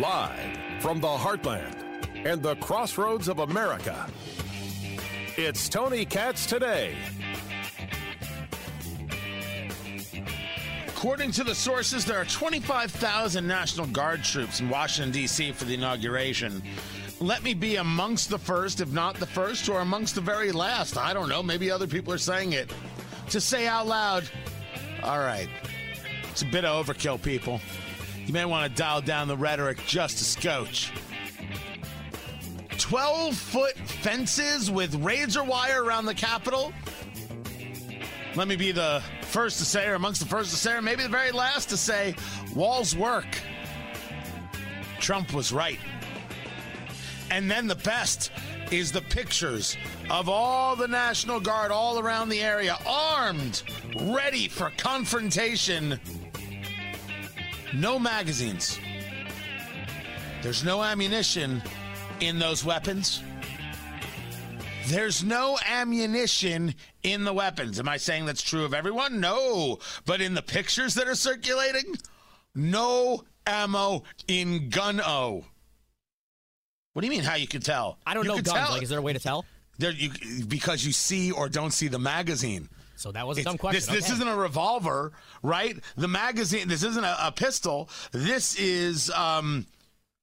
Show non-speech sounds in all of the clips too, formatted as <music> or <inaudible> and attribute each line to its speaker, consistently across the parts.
Speaker 1: Live from the heartland and the crossroads of America, it's Tony Katz today.
Speaker 2: According to the sources, there are 25,000 National Guard troops in Washington, D.C. for the inauguration. Let me be amongst the first, if not the first, or amongst the very last. I don't know. Maybe other people are saying it. To say out loud, all right, it's a bit of overkill, people. You may want to dial down the rhetoric just a scotch. 12 foot fences with razor wire around the Capitol? Let me be the first to say, or amongst the first to say, or maybe the very last to say, walls work. Trump was right. And then the best is the pictures of all the National Guard all around the area, armed, ready for confrontation. No magazines. There's no ammunition in those weapons. There's no ammunition in the weapons. Am I saying that's true of everyone? No. But in the pictures that are circulating, no ammo in gun O. What do you mean? How you can tell?
Speaker 3: I don't
Speaker 2: You
Speaker 3: know guns.
Speaker 2: tell.
Speaker 3: Like, is there a way to tell?
Speaker 2: There, you, because you see or don't see the magazine.
Speaker 3: So that was a dumb question.
Speaker 2: This, this
Speaker 3: Okay.
Speaker 2: isn't a revolver, right? The magazine. This isn't a, a pistol. This is um,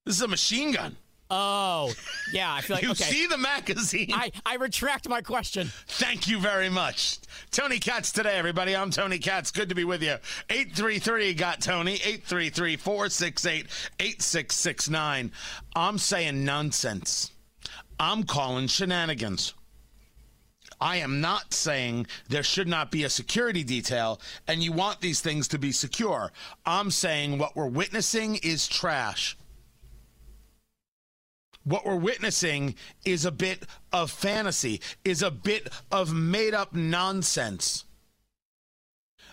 Speaker 2: this is a machine gun.
Speaker 3: Oh, yeah. I feel <laughs> like
Speaker 2: You
Speaker 3: okay.
Speaker 2: see the magazine.
Speaker 3: I, I retract my question.
Speaker 2: Thank you very much. Tony Katz today, everybody. I'm Tony Katz. Good to be with you. 833 got Tony. 833 468 8669. I'm saying nonsense. I'm calling shenanigans. I am not saying there should not be a security detail and you want these things to be secure. I'm saying what we're witnessing is trash. What we're witnessing is a bit of fantasy, is a bit of made up nonsense.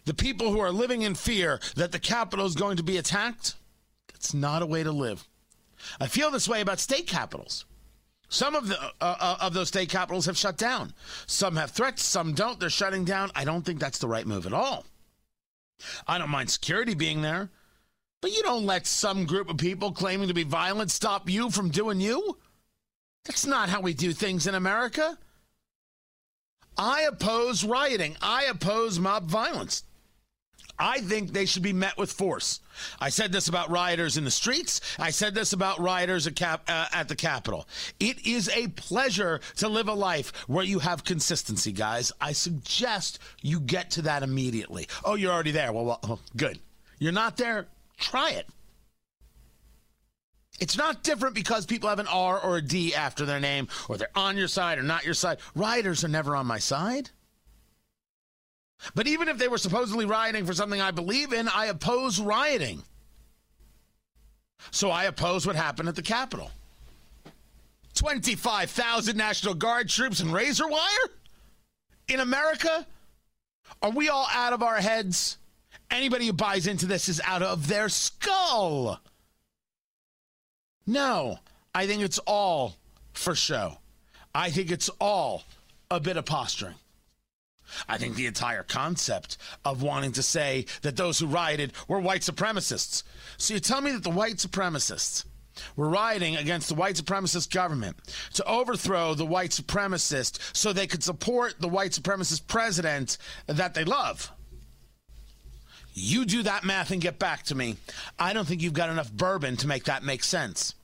Speaker 2: The people who are living in fear that the Capitol is going to be attacked, it's not a way to live. I feel this way about state capitals. Some of the uh, uh, of those state capitals have shut down. Some have threats, some don't. They're shutting down. I don't think that's the right move at all. I don't mind security being there, but you don't let some group of people claiming to be violent stop you from doing you. That's not how we do things in America. I oppose rioting. I oppose mob violence. I think they should be met with force. I said this about rioters in the streets. I said this about rioters at, Cap, uh, at the Capitol. It is a pleasure to live a life where you have consistency, guys. I suggest you get to that immediately. Oh, you're already there. Well, well, oh, good. You're not there? Try it. It's not different because people have an R or a D after their name, or they're on your side or not your side. Rioters are never on my side. But even if they were supposedly rioting for something I believe in, I oppose rioting. So I oppose what happened at the Capitol. 25,000 National Guard troops and razor wire? In America? Are we all out of our heads? Anybody who buys into this is out of their skull. No, I think it's all for show. I think it's all a bit of posturing. I think the entire concept of wanting to say that those who rioted were white supremacists. So you tell me that the white supremacists were rioting against the white supremacist government to overthrow the white supremacist so they could support the white supremacist president that they love. You do that math and get back to me. I don't think you've got enough bourbon to make that make sense.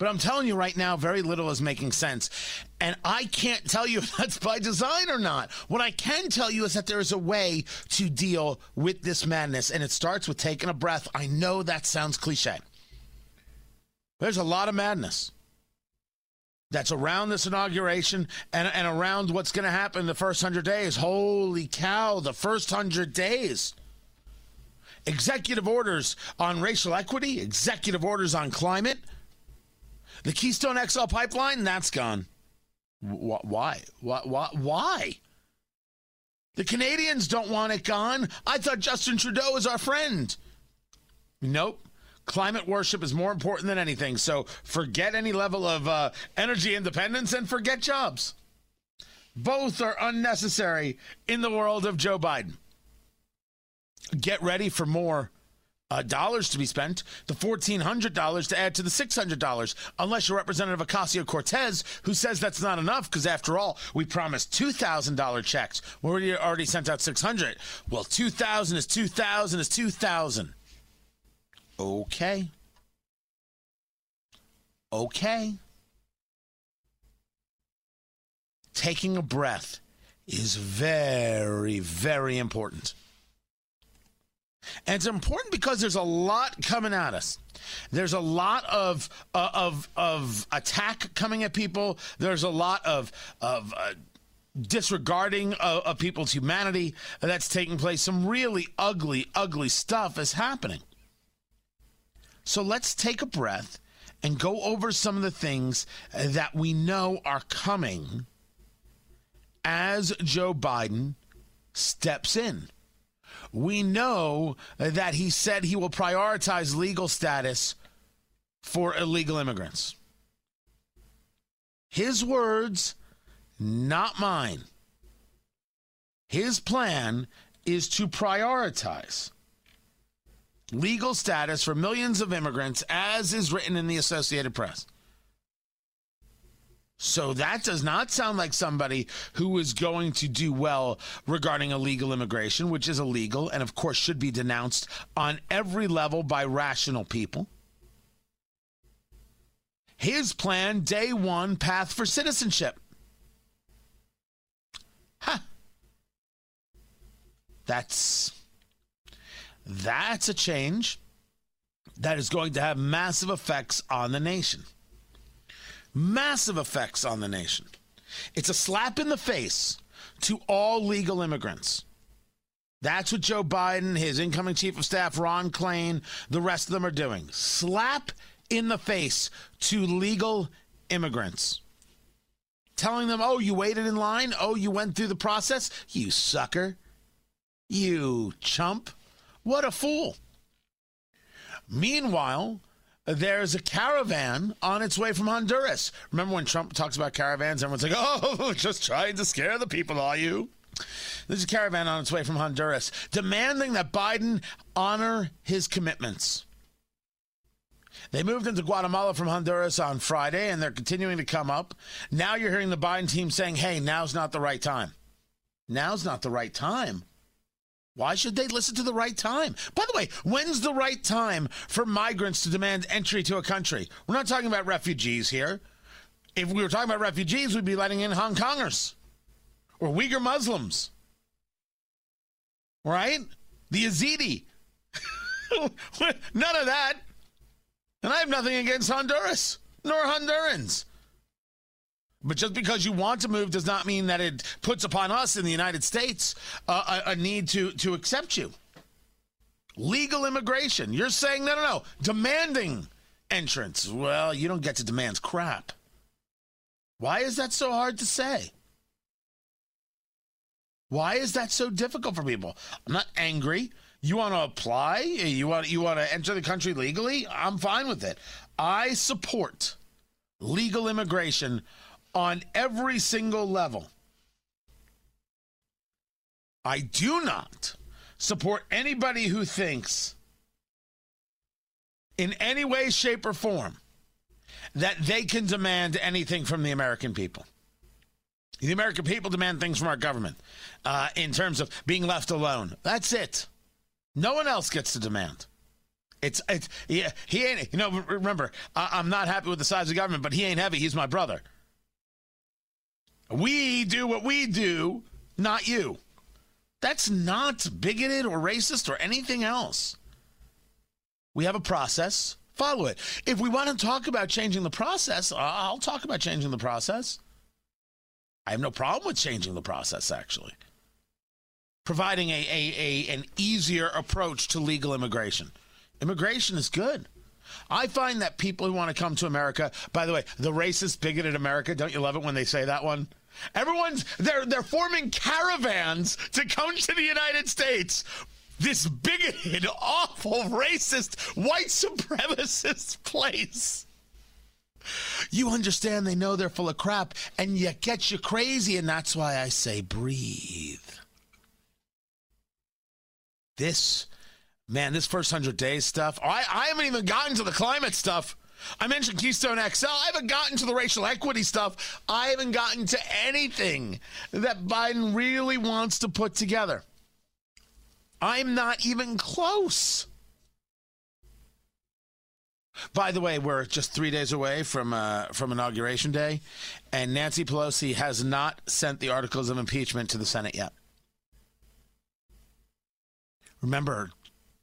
Speaker 2: But I'm telling you right now, very little is making sense. And I can't tell you <laughs> if that's by design or not. What I can tell you is that there is a way to deal with this madness, and it starts with taking a breath. I know that sounds cliche. There's a lot of madness that's around this inauguration and, and around what's going to happen the first 100 days. Holy cow, the first 100 days. Executive orders on racial equity, executive orders on climate. The Keystone XL pipeline, that's gone. Why? Why? Why? Why? The Canadians don't want it gone. I thought Justin Trudeau was our friend. Nope. Climate worship is more important than anything. So forget any level of uh, energy independence and forget jobs. Both are unnecessary in the world of Joe Biden. Get ready for more uh, dollars to be spent, the $1,400 to add to the $600, unless you're Representative Ocasio Cortez, who says that's not enough because, after all, we promised $2,000 checks. We already, already sent out 600 Well, 2000 is 2000 is 2000 Okay. Okay. Taking a breath is very, very important. And it's important because there's a lot coming at us. There's a lot of uh, of of attack coming at people. There's a lot of of uh, disregarding of, of people's humanity that's taking place. Some really ugly, ugly stuff is happening. So let's take a breath and go over some of the things that we know are coming as Joe Biden steps in we know that he said he will prioritize legal status for illegal immigrants. His words, not mine. His plan is to prioritize legal status for millions of immigrants, as is written in the Associated Press. So that does not sound like somebody who is going to do well regarding illegal immigration, which is illegal and, of course, should be denounced on every level by rational people. His plan, day one, path for citizenship. Huh. That's that's a change that is going to have massive effects on the nation massive effects on the nation. It's a slap in the face to all legal immigrants. That's what Joe Biden, his incoming chief of staff, Ron Klain, the rest of them are doing. Slap in the face to legal immigrants. Telling them, oh, you waited in line? Oh, you went through the process? You sucker. You chump. What a fool. Meanwhile, there's a caravan on its way from Honduras. Remember when Trump talks about caravans? Everyone's like, oh, <laughs> just trying to scare the people, are you? There's a caravan on its way from Honduras demanding that Biden honor his commitments. They moved into Guatemala from Honduras on Friday and they're continuing to come up. Now you're hearing the Biden team saying, hey, now's not the right time. Now's not the right time. Why should they listen to the right time? By the way, when's the right time for migrants to demand entry to a country? We're not talking about refugees here. If we were talking about refugees, we'd be letting in Hong Kongers or Uyghur Muslims. Right? The Yazidi. <laughs> None of that. And I have nothing against Honduras nor Hondurans. But just because you want to move does not mean that it puts upon us in the United States uh, a, a, need to, to accept you. Legal immigration. You're saying, no, no, no. Demanding entrance. Well, you don't get to demand crap. Why is that so hard to say? Why is that so difficult for people? I'm not angry. You want to apply? You want you want to enter the country legally? I'm fine with it. I support legal immigration on every single level. I do not support anybody who thinks in any way, shape, or form that they can demand anything from the American people. The American people demand things from our government uh, in terms of being left alone. That's it. No one else gets to demand. It's it's yeah, he ain't. You know, remember, I, I'm not happy with the size of government, but he ain't heavy. He's my brother. We do what we do, not you. That's not bigoted or racist or anything else. We have a process, follow it. If we want to talk about changing the process, I'll talk about changing the process. I have no problem with changing the process, actually. Providing a, a, a, an easier approach to legal immigration. Immigration is good. I find that people who want to come to America, by the way, the racist, bigoted America, don't you love it when they say that one? Everyone's they're they're forming caravans to come to the United States. This bigoted, awful, racist, white supremacist place. You understand they know they're full of crap and yet get you crazy, and that's why I say breathe. This Man, this first 100 days stuff, I, I haven't even gotten to the climate stuff. I mentioned Keystone XL. I haven't gotten to the racial equity stuff. I haven't gotten to anything that Biden really wants to put together. I'm not even close. By the way, we're just three days away from uh, from inauguration day, and Nancy Pelosi has not sent the articles of impeachment to the Senate yet. Remember,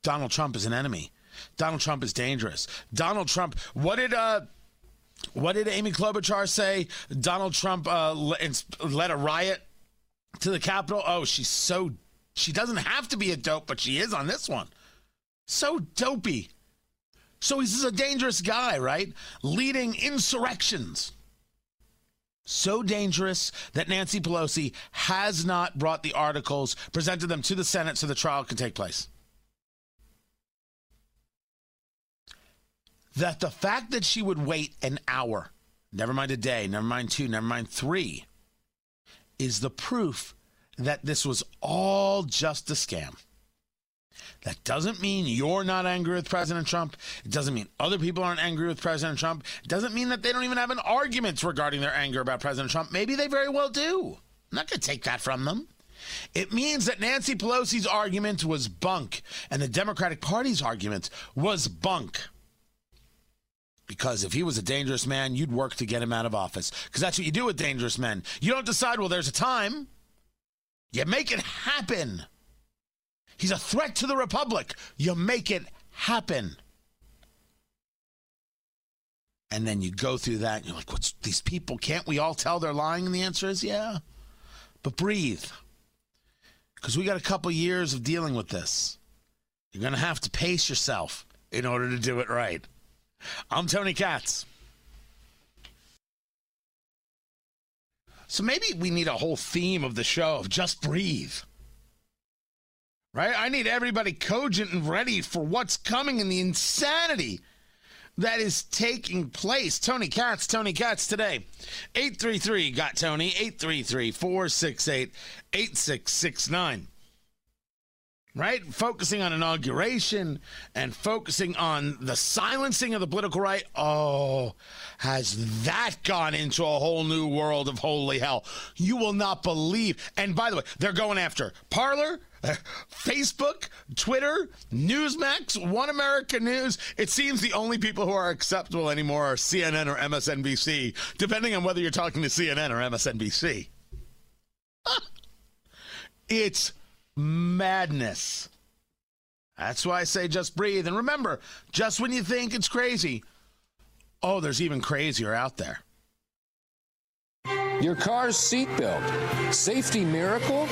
Speaker 2: Donald Trump is an enemy. Donald Trump is dangerous. Donald Trump. What did uh, what did Amy Klobuchar say? Donald Trump uh, led a riot to the Capitol. Oh, she's so she doesn't have to be a dope, but she is on this one. So dopey. So he's a dangerous guy, right? Leading insurrections. So dangerous that Nancy Pelosi has not brought the articles, presented them to the Senate so the trial can take place. That the fact that she would wait an hour, never mind a day, never mind two, never mind three, is the proof that this was all just a scam. That doesn't mean you're not angry with President Trump. It doesn't mean other people aren't angry with President Trump. It doesn't mean that they don't even have an argument regarding their anger about President Trump. Maybe they very well do. I'm not going to take that from them. It means that Nancy Pelosi's argument was bunk and the Democratic Party's argument was bunk. Because if he was a dangerous man, you'd work to get him out of office. Because that's what you do with dangerous men. You don't decide, well, there's a time. You make it happen. He's a threat to the Republic. You make it happen. And then you go through that and you're like, what's these people? Can't we all tell they're lying? And the answer is yeah. But breathe. Because we got a couple years of dealing with this. You're going to have to pace yourself in order to do it right. I'm Tony Katz. So maybe we need a whole theme of the show of just breathe right? I need everybody cogent and ready for what's coming and the insanity that is taking place. Tony Katz, Tony Katz today. 833 got Tony, 833 468 8669 right? Focusing on inauguration and focusing on the silencing of the political right. Oh, has that gone into a whole new world of holy hell? You will not believe. And by the way, they're going after Parler. <laughs> Facebook, Twitter, Newsmax, One America News. It seems the only people who are acceptable anymore are CNN or MSNBC, depending on whether you're talking to CNN or MSNBC. <laughs> it's madness. That's why I say just breathe. And remember, just when you think it's crazy, oh, there's even crazier out there.
Speaker 4: Your car's seatbelt, safety miracle,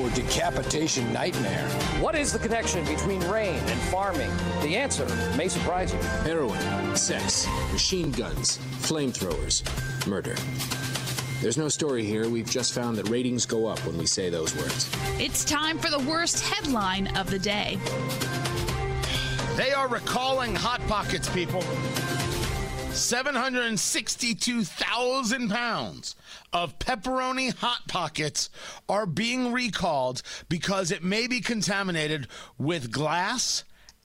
Speaker 4: or decapitation nightmare?
Speaker 5: What is the connection between rain and farming? The answer may surprise you.
Speaker 6: Heroin, sex, machine guns, flamethrowers, murder. There's no story here. We've just found that ratings go up when we say those words.
Speaker 7: It's time for the worst headline of the day.
Speaker 2: They are recalling Hot Pockets, people. 762,000 pounds of pepperoni Hot Pockets are being recalled because it may be contaminated with glass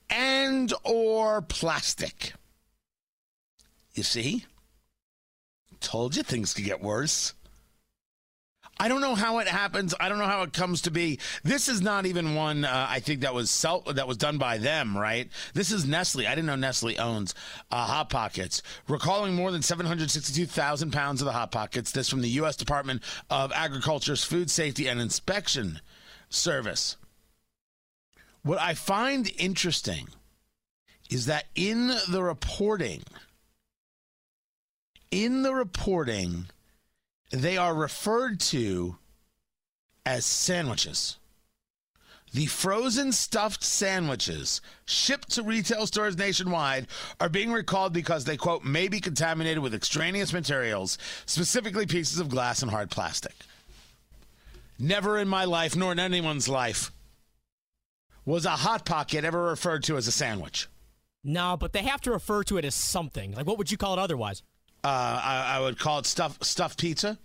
Speaker 2: and or plastic. You see? Told you things could get worse. I don't know how it happens. I don't know how it comes to be. This is not even one uh, I think that was that was done by them, right? This is Nestle. I didn't know Nestle owns uh, Hot Pockets. Recalling more than 762,000 pounds of the Hot Pockets. This from the U.S. Department of Agriculture's Food Safety and Inspection Service. What I find interesting is that in the reporting – in the reporting, they are referred to as sandwiches. The frozen stuffed sandwiches shipped to retail stores nationwide are being recalled because they, quote, may be contaminated with extraneous materials, specifically pieces of glass and hard plastic. Never in my life, nor in anyone's life, was a Hot Pocket ever referred to as a sandwich.
Speaker 3: No, but they have to refer to it as something. Like, what would you call it otherwise?
Speaker 2: Uh, I, I, would call it stuff stuffed pizza.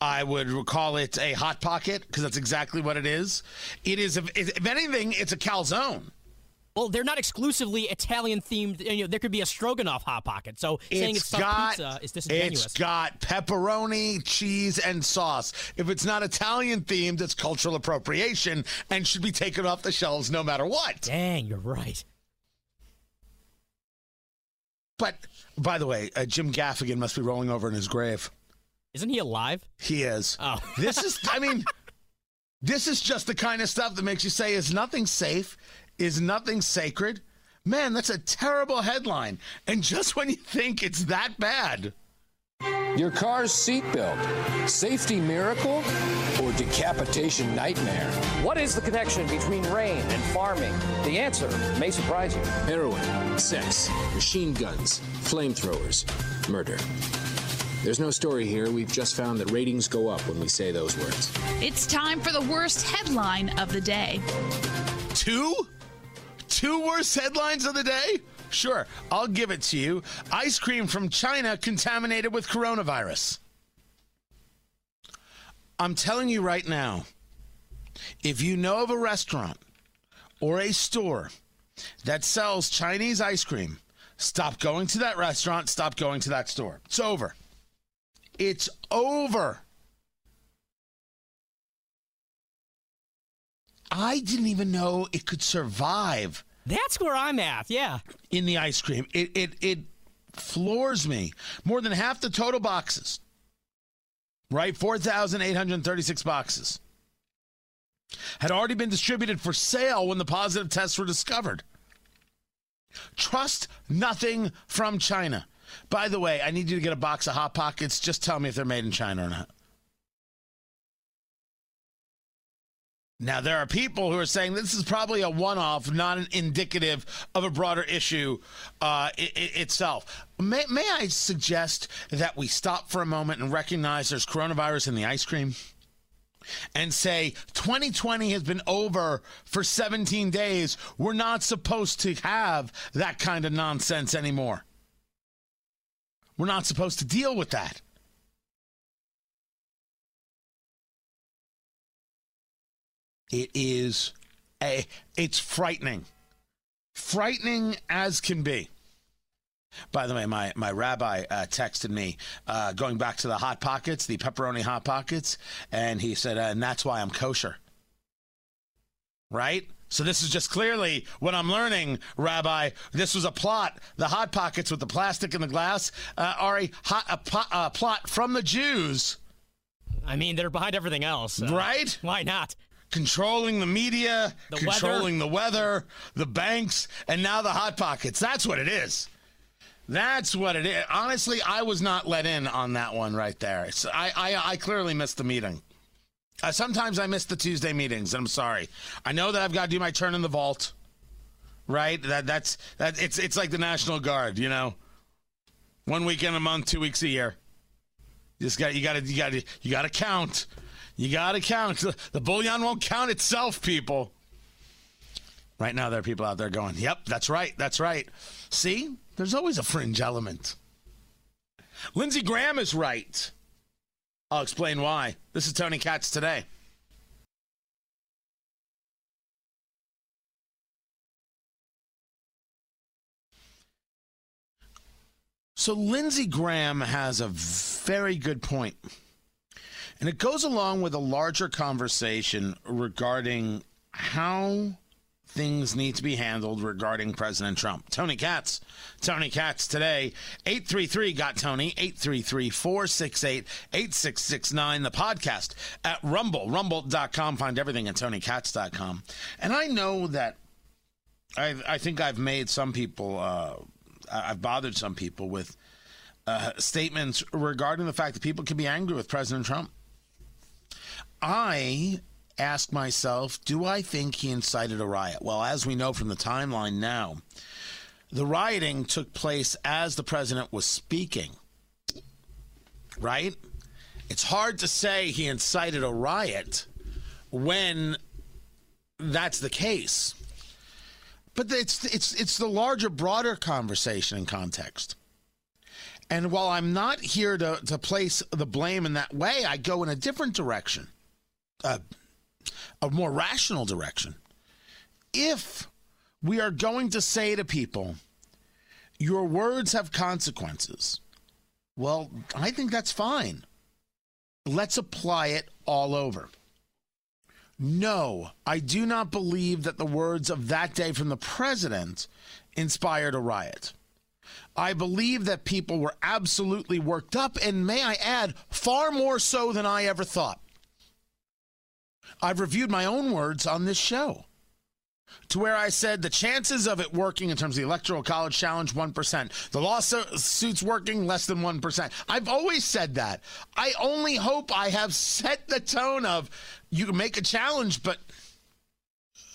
Speaker 2: I would call it a hot pocket because that's exactly what it is. It is, if, if anything, it's a calzone.
Speaker 3: Well, they're not exclusively Italian themed. You know, there could be a stroganoff hot pocket. So saying it's stuffed
Speaker 2: got
Speaker 3: pizza is disingenuous.
Speaker 2: it's got pepperoni, cheese, and sauce. If it's not Italian themed, it's cultural appropriation and should be taken off the shelves no matter what.
Speaker 3: Dang, you're right.
Speaker 2: But by the way, uh, Jim Gaffigan must be rolling over in his grave.
Speaker 3: Isn't he alive?
Speaker 2: He is.
Speaker 3: Oh. <laughs>
Speaker 2: This is, I mean, this is just the kind of stuff that makes you say, is nothing safe? Is nothing sacred? Man, that's a terrible headline. And just when you think it's that bad.
Speaker 4: Your car's seatbelt. Safety miracle or decapitation nightmare?
Speaker 5: What is the connection between rain and farming? The answer may surprise you.
Speaker 6: Heroin, sex, machine guns, flamethrowers, murder. There's no story here. We've just found that ratings go up when we say those words.
Speaker 7: It's time for the worst headline of the day.
Speaker 2: Two? Two worst headlines of the day? Sure, I'll give it to you. Ice cream from China contaminated with coronavirus. I'm telling you right now, if you know of a restaurant or a store that sells Chinese ice cream, stop going to that restaurant, stop going to that store. It's over. It's over. I didn't even know it could survive
Speaker 3: That's where I'm at. Yeah.
Speaker 2: in the ice cream. It it it floors me. More than half the total boxes. Right? 4,836 boxes. Had already been distributed for sale when the positive tests were discovered. Trust nothing from China. By the way, I need you to get a box of Hot Pockets. Just tell me if they're made in China or not. Now, there are people who are saying this is probably a one off, not an indicative of a broader issue uh, i- i- itself. May, may I suggest that we stop for a moment and recognize there's coronavirus in the ice cream? And say 2020 has been over for 17 days. We're not supposed to have that kind of nonsense anymore. We're not supposed to deal with that. It is a it's frightening. Frightening as can be. By the way, my, my rabbi uh, texted me uh, going back to the Hot Pockets, the pepperoni Hot Pockets, and he said, uh, and that's why I'm kosher. Right? So this is just clearly what I'm learning, Rabbi. This was a plot. The Hot Pockets with the plastic and the glass uh, are a, hot, a, po- a plot from the Jews,
Speaker 3: I mean, they're behind everything else. so
Speaker 2: right?
Speaker 3: Why not?
Speaker 2: Controlling the media,
Speaker 3: The
Speaker 2: controlling the weather, the banks, and now the hot pockets. That's what it is. That's what it is. Honestly, I was not let in on that one right there. It's, I, I, I clearly missed the meeting. Uh, sometimes I miss the Tuesday meetings, and I'm sorry. I know that I've got to do my turn in the vault. Right? That that's that. It's it's like the National Guard, you know. One weekend a month, two weeks a year. You just got you got to you got to you got to count. You got to count. <laughs> The bullion won't count itself, people. Right now, there are people out there going, "Yep, that's right, that's right." See, there's always a fringe element. Lindsey Graham is right. I'll explain why. This is Tony Katz today. So Lindsey Graham has a very good point. And it goes along with a larger conversation regarding how things need to be handled regarding President Trump. Tony Katz. Tony Katz today. 833 got Tony. 833 468 8669. The podcast at Rumble. Rumble.com. Find everything at TonyKatz.com. And I know that I, I think I've made some people, uh, I've bothered some people with uh, statements regarding the fact that people can be angry with President Trump. I ask myself, do I think he incited a riot? Well, as we know from the timeline now, the rioting took place as the president was speaking, right? It's hard to say he incited a riot when that's the case. But it's it's it's the larger, broader conversation and context. And while I'm not here to, to place the blame in that way, I go in a different direction, uh, a more rational direction. If we are going to say to people, your words have consequences. Well, I think that's fine. Let's apply it all over. No, I do not believe that the words of that day from the president inspired a riot. I believe that people were absolutely worked up, and may I add, far more so than I ever thought. I've reviewed my own words on this show to where I said the chances of it working in terms of the Electoral College Challenge, 1%. The lawsuits suits working, less than 1%. I've always said that. I only hope I have set the tone of you can make a challenge, but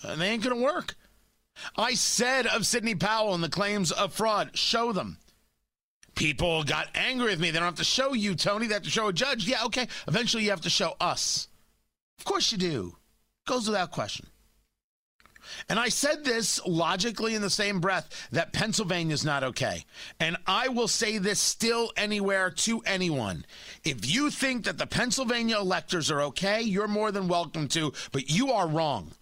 Speaker 2: they ain't going to work. I said of Sidney Powell and the claims of fraud, show them. People got angry with me. They don't have to show you, Tony. They have to show a judge. Yeah, okay. Eventually, you have to show us. Of course, you do. Goes without question. And I said this logically in the same breath that Pennsylvania is not okay. And I will say this still anywhere to anyone. If you think that the Pennsylvania electors are okay, you're more than welcome to, but you are wrong.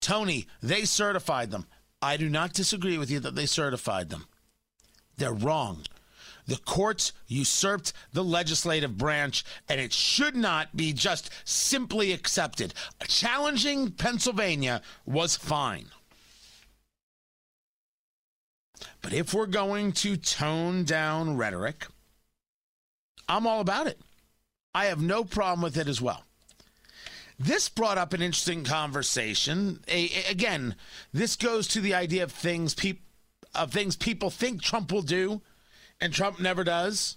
Speaker 2: Tony, they certified them. I do not disagree with you that they certified them. They're wrong. The courts usurped the legislative branch, and it should not be just simply accepted. Challenging Pennsylvania was fine. But if we're going to tone down rhetoric, I'm all about it. I have no problem with it as well. This brought up an interesting conversation. A, again, this goes to the idea of things people of things people think Trump will do and Trump never does.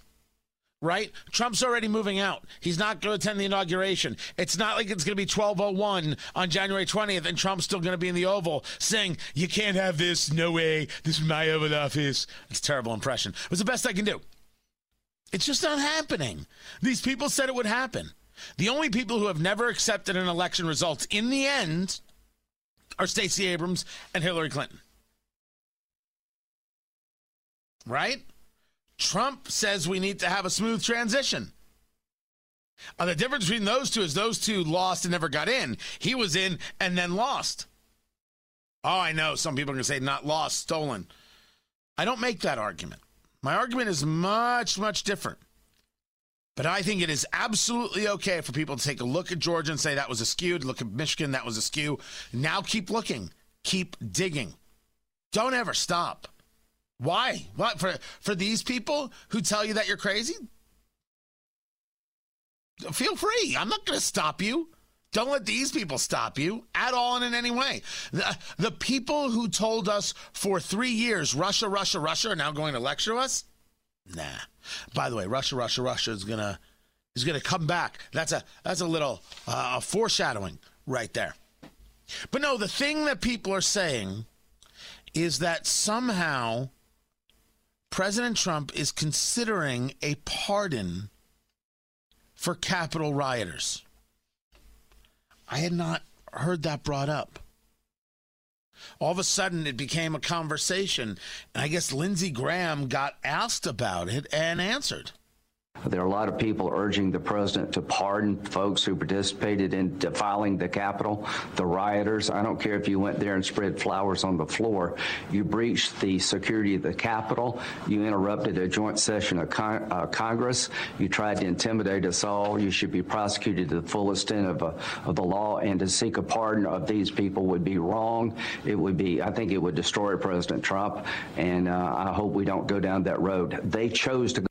Speaker 2: Right? Trump's already moving out. He's not going to attend the inauguration. It's not like it's going to be 1201 on January 20th and Trump's still going to be in the Oval saying, You can't have this. No way. This is my Oval Office. It's a terrible impression. It was the best I can do. It's just not happening. These people said it would happen. The only people who have never accepted an election result in the end are Stacey Abrams and Hillary Clinton. Right? Trump says we need to have a smooth transition. Uh, the difference between those two is those two lost and never got in. He was in and then lost. Oh, I know. Some people are going to say not lost, stolen. I don't make that argument. My argument is much, much different. But I think it is absolutely okay for people to take a look at Georgia and say that was a skew. Look at Michigan, that was a skew. Now keep looking, keep digging. Don't ever stop. Why? What for for these people who tell you that you're crazy? Feel free. I'm not going to stop you. Don't let these people stop you at all and in any way. The, the people who told us for three years, Russia, Russia, Russia, are now going to lecture us? Nah. By the way, Russia, Russia, Russia is gonna is gonna come back. That's a that's a little uh, foreshadowing right there. But no, the thing that people are saying is that somehow President Trump is considering a pardon for Capitol rioters. I had not heard that brought up. All of a sudden, it became a conversation, and I guess Lindsey Graham got asked about it and answered.
Speaker 8: There are a lot of people urging the president to pardon folks who participated in defiling the Capitol, the rioters. I don't care if you went there and spread flowers on the floor. You breached the security of the Capitol. You interrupted a joint session of con- uh, Congress. You tried to intimidate us all. You should be prosecuted to the full extent of, uh, of the law. And to seek a pardon of these people would be wrong. It would be, I think it would destroy President Trump. And uh, I hope we don't go down that road. They chose to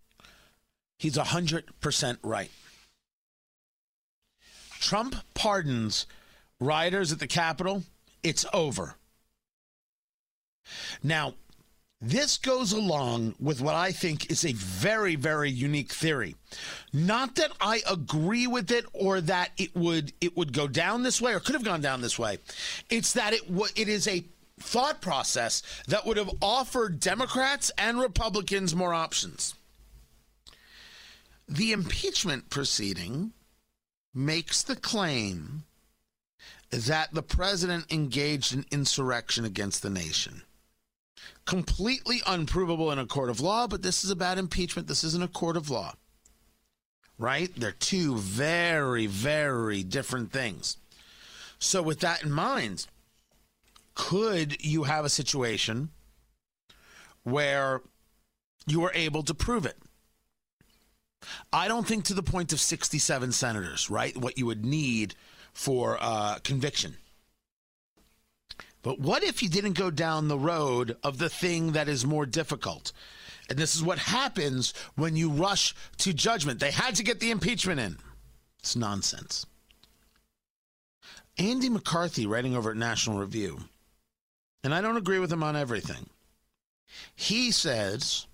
Speaker 2: He's 100% right. Trump pardons rioters at the Capitol. It's over. Now, this goes along with what I think is a very, very unique theory. Not that I agree with it or that it would it would go down this way or could have gone down this way. It's that it w- it is a thought process that would have offered Democrats and Republicans more options. The impeachment proceeding makes the claim that the president engaged in insurrection against the nation. Completely unprovable in a court of law, but this is about impeachment. This isn't a court of law. Right? They're two very, very different things. So, with that in mind, could you have a situation where you are able to prove it? I don't think to the point of 67 senators, right? What you would need for uh, conviction. But what if you didn't go down the road of the thing that is more difficult? And this is what happens when you rush to judgment. They had to get the impeachment in. It's nonsense. Andy McCarthy, writing over at National Review, and I don't agree with him on everything, he says,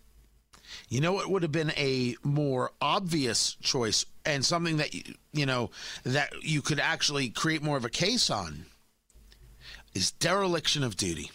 Speaker 2: you know what would have been a more obvious choice and something that, you know, that you could actually create more of a case on is dereliction of duty.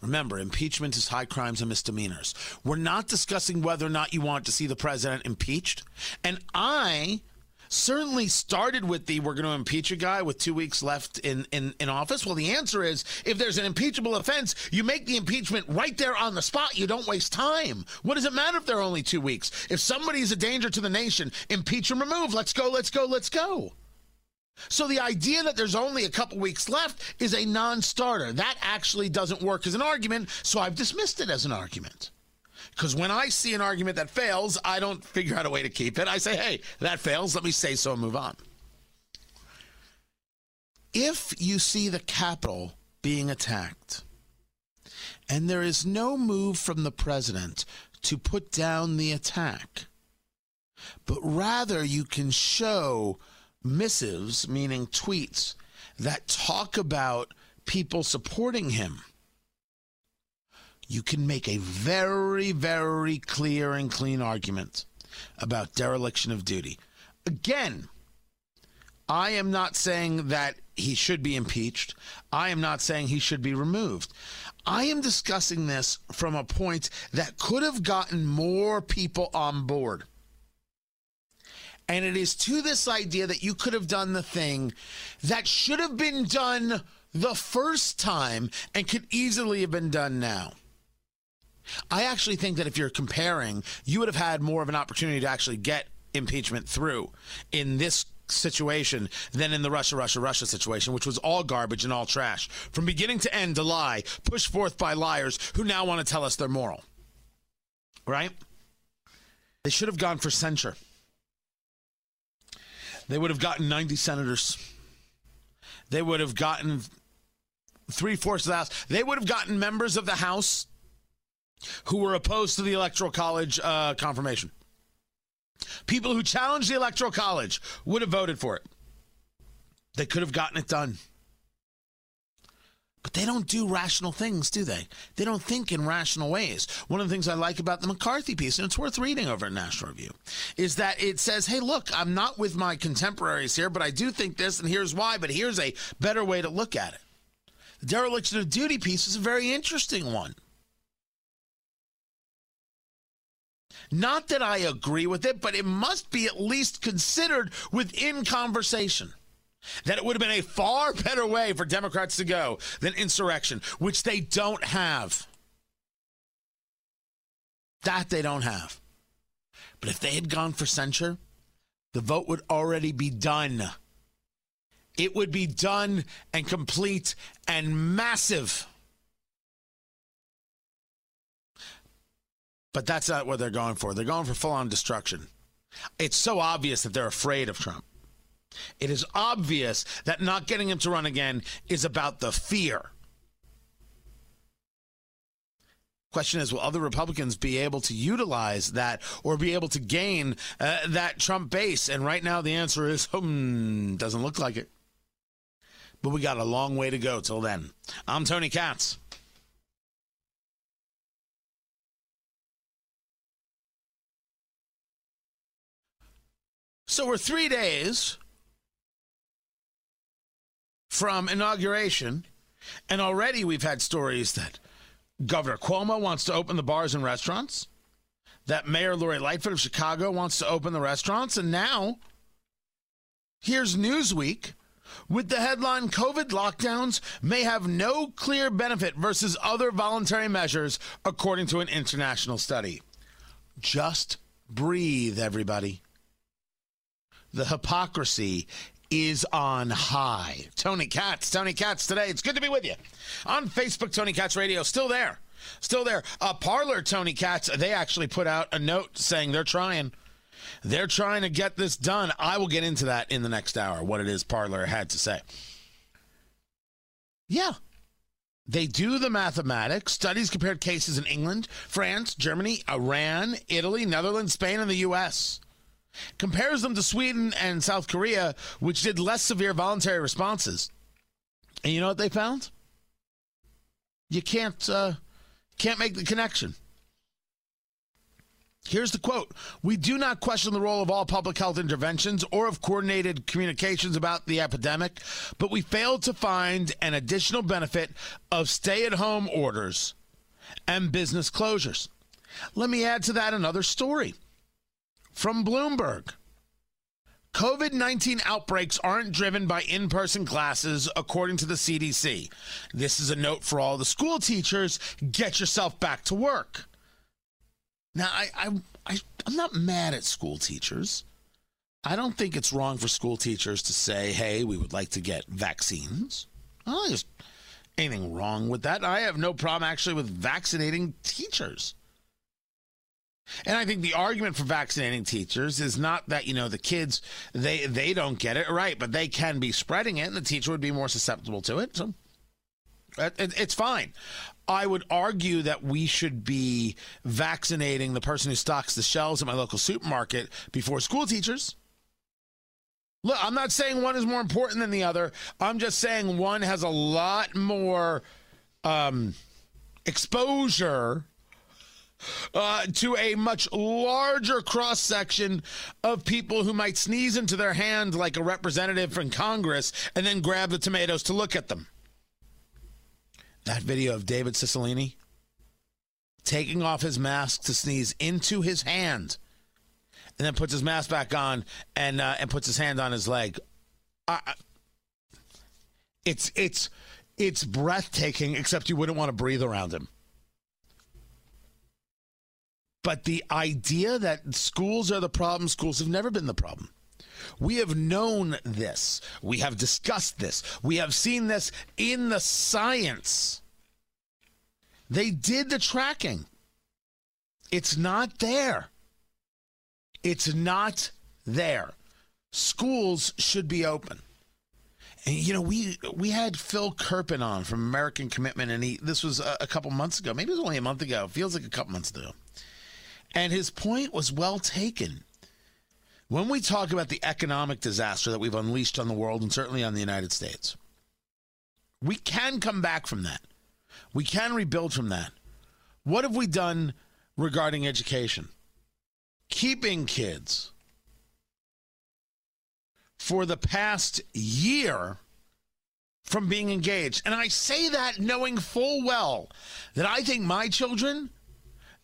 Speaker 2: Remember, impeachment is high crimes and misdemeanors. We're not discussing whether or not you want to see the president impeached. And I certainly started with the we're going to impeach a guy with two weeks left in, in, in office? Well, the answer is if there's an impeachable offense, you make the impeachment right there on the spot. You don't waste time. What does it matter if they're only two weeks? If somebody's a danger to the nation, impeach and remove. Let's go, let's go, let's go. So the idea that there's only a couple weeks left is a non starter. That actually doesn't work as an argument, so I've dismissed it as an argument. Because when I see an argument that fails, I don't figure out a way to keep it. I say, hey, that fails. Let me say so and move on. If you see the Capitol being attacked and there is no move from the president to put down the attack, but rather you can show missives, meaning tweets, that talk about people supporting him, you can make a very, very clear and clean argument about dereliction of duty. Again, I am not saying that he should be impeached. I am not saying he should be removed. I am discussing this from a point that could have gotten more people on board. And it is to this idea that you could have done the thing that should have been done the first time and could easily have been done now. I actually think that if you're comparing, you would have had more of an opportunity to actually get impeachment through in this situation than in the Russia, Russia, Russia situation, which was all garbage and all trash. From beginning to end, a lie pushed forth by liars who now want to tell us they're moral. Right? They should have gone for censure. They would have gotten 90 senators. They would have gotten three fourths of the House. They would have gotten members of the House who were opposed to the Electoral College uh, confirmation. People who challenged the Electoral College would have voted for it. They could have gotten it done. But they don't do rational things, do they? They don't think in rational ways. One of the things I like about the McCarthy piece, and it's worth reading over at National Review, is that it says, hey, look, I'm not with my contemporaries here, but I do think this, and here's why, but here's a better way to look at it. The dereliction of duty piece is a very interesting one. Not that I agree with it, but it must be at least considered within conversation. That it would have been a far better way for Democrats to go than insurrection, which they don't have. That they don't have. But if they had gone for censure, the vote would already be done. It would be done and complete and massive. But that's not what they're going for. They're going for full on destruction. It's so obvious that they're afraid of Trump. It is obvious that not getting him to run again is about the fear. Question is, will other Republicans be able to utilize that or be able to gain uh, that Trump base? And right now, the answer is, <laughs> hmm, doesn't look like it. But we got a long way to go till then. I'm Tony Katz. So we're three days from inauguration, and already we've had stories that Governor Cuomo wants to open the bars and restaurants, that Mayor Lori Lightfoot of Chicago wants to open the restaurants, and now here's Newsweek with the headline COVID lockdowns may have no clear benefit versus other voluntary measures, according to an international study. Just breathe, everybody. The hypocrisy is on high. Tony Katz, Tony Katz today. It's good to be with you. On Facebook, Tony Katz Radio, still there. Still there. Uh, Parler, Tony Katz, they actually put out a note saying they're trying. They're trying to get this done. I will get into that in the next hour, what it is Parler had to say. Yeah. They do the mathematics. Studies compared cases in England, France, Germany, Iran, Italy, Netherlands, Spain, and the U.S. Compares them to Sweden and South Korea, which did less severe voluntary responses. And you know what they found? You can't uh, can't make the connection. Here's the quote We do not question the role of all public health interventions or of coordinated communications about the epidemic, but we failed to find an additional benefit of stay at home orders and business closures. Let me add to that another story from Bloomberg. COVID 19 outbreaks aren't driven by in person classes, according to the CDC. This is a note for all the school teachers get yourself back to work. Now, I, I, I, I'm not mad at school teachers. I don't think it's wrong for school teachers to say, hey, we would like to get vaccines. I don't think there's anything wrong with that. I have no problem actually with vaccinating teachers. And I think the argument for vaccinating teachers is not that you know the kids they they don't get it right, but they can be spreading it, and the teacher would be more susceptible to it. So it's fine. I would argue that we should be vaccinating the person who stocks the shelves at my local supermarket before school teachers. Look, I'm not saying one is more important than the other. I'm just saying one has a lot more um, exposure uh, to a much larger cross section of people who might sneeze into their hand like a representative from Congress and then grab the tomatoes to look at them. That video of David Cicilline taking off his mask to sneeze into his hand and then puts his mask back on and uh, and puts his hand on his leg. It's it's it's breathtaking except you wouldn't want to breathe around him. But the idea that schools are the problem, schools have never been the problem. We have known this. We have discussed this. We have seen this in the science. They did the tracking. It's not there. It's not there. Schools should be open. And you know, we we had Phil Kerpen on from American Commitment, and he this was a, a couple months ago. Maybe it was only a month ago. It feels like a couple months ago. And his point was well taken. When we talk about the economic disaster that we've unleashed on the world and certainly on the United States, we can come back from that. We can rebuild from that. What have we done regarding education? Keeping kids for the past year from being engaged. And I say that knowing full well that I think my children,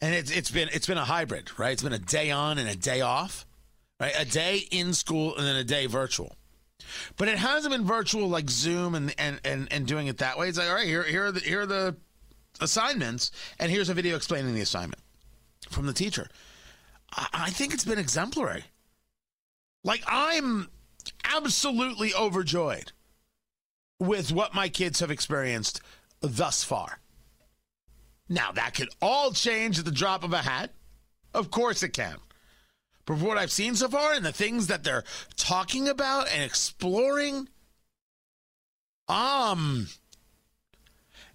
Speaker 2: and it's, it's been it's been a hybrid, right? It's been a day on and a day off right? A day in school and then a day virtual. But it hasn't been virtual like Zoom and and and, and doing it that way. It's like, all right, here here are the here are the assignments, and here's a video explaining the assignment from the teacher. I, I think it's been exemplary. Like I'm absolutely overjoyed with what my kids have experienced thus far. Now that could all change at the drop of a hat. Of course it can. But from what I've seen so far and the things that they're talking about and exploring, um,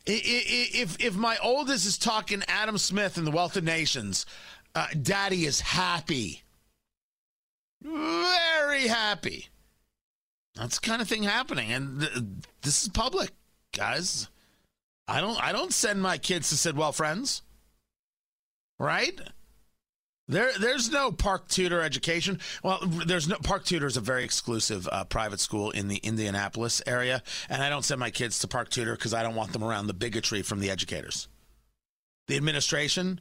Speaker 2: if if my oldest is talking Adam Smith and the Wealth of Nations, uh, Daddy is happy, very happy. That's the kind of thing happening, and th- this is public, guys. I don't I don't send my kids to Sidwell Friends, right? There, there's no Park Tudor education. Well, there's no Park Tudor is a very exclusive uh, private school in the Indianapolis area, and I don't send my kids to Park Tudor because I don't want them around the bigotry from the educators, the administration,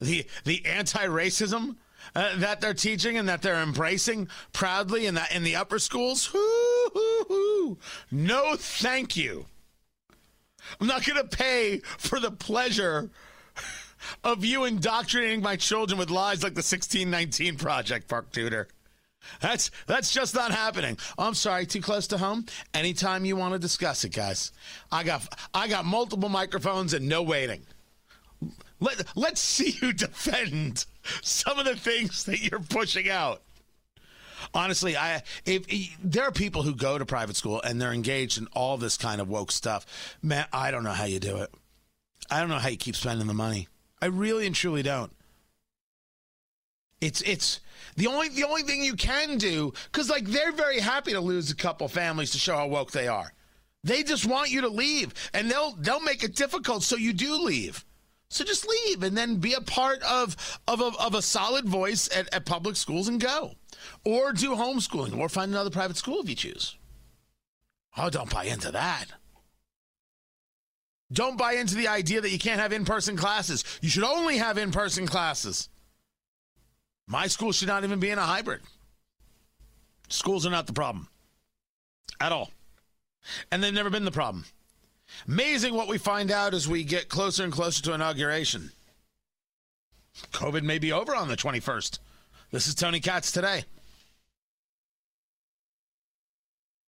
Speaker 2: the the anti-racism uh, that they're teaching and that they're embracing proudly in that in the upper schools. Hoo, hoo, hoo. No, thank you. I'm not going to pay for the pleasure of you indoctrinating my children with lies like the 1619 Project, Park Tudor. That's that's just not happening. I'm sorry, too close to home. Anytime you want to discuss it, guys. I got I got multiple microphones and no waiting. Let let's see you <laughs> defend some of the things that you're pushing out. Honestly, I if, if there are people who go to private school and they're engaged in all this kind of woke stuff, man, I don't know how you do it. I don't know how you keep spending the money. I really and truly don't. It's it's the only the only thing you can do because like they're very happy to lose a couple families to show how woke they are. They just want you to leave, and they'll they'll make it difficult so you do leave. So just leave and then be a part of of a, of a solid voice at, at public schools and go, or do homeschooling, or find another private school if you choose. Oh, don't buy into that. Don't buy into the idea that you can't have in person classes. You should only have in person classes. My school should not even be in a hybrid. Schools are not the problem at all. And they've never been the problem. Amazing what we find out as we get closer and closer to inauguration. COVID may be over on the 21st. This is Tony Katz today.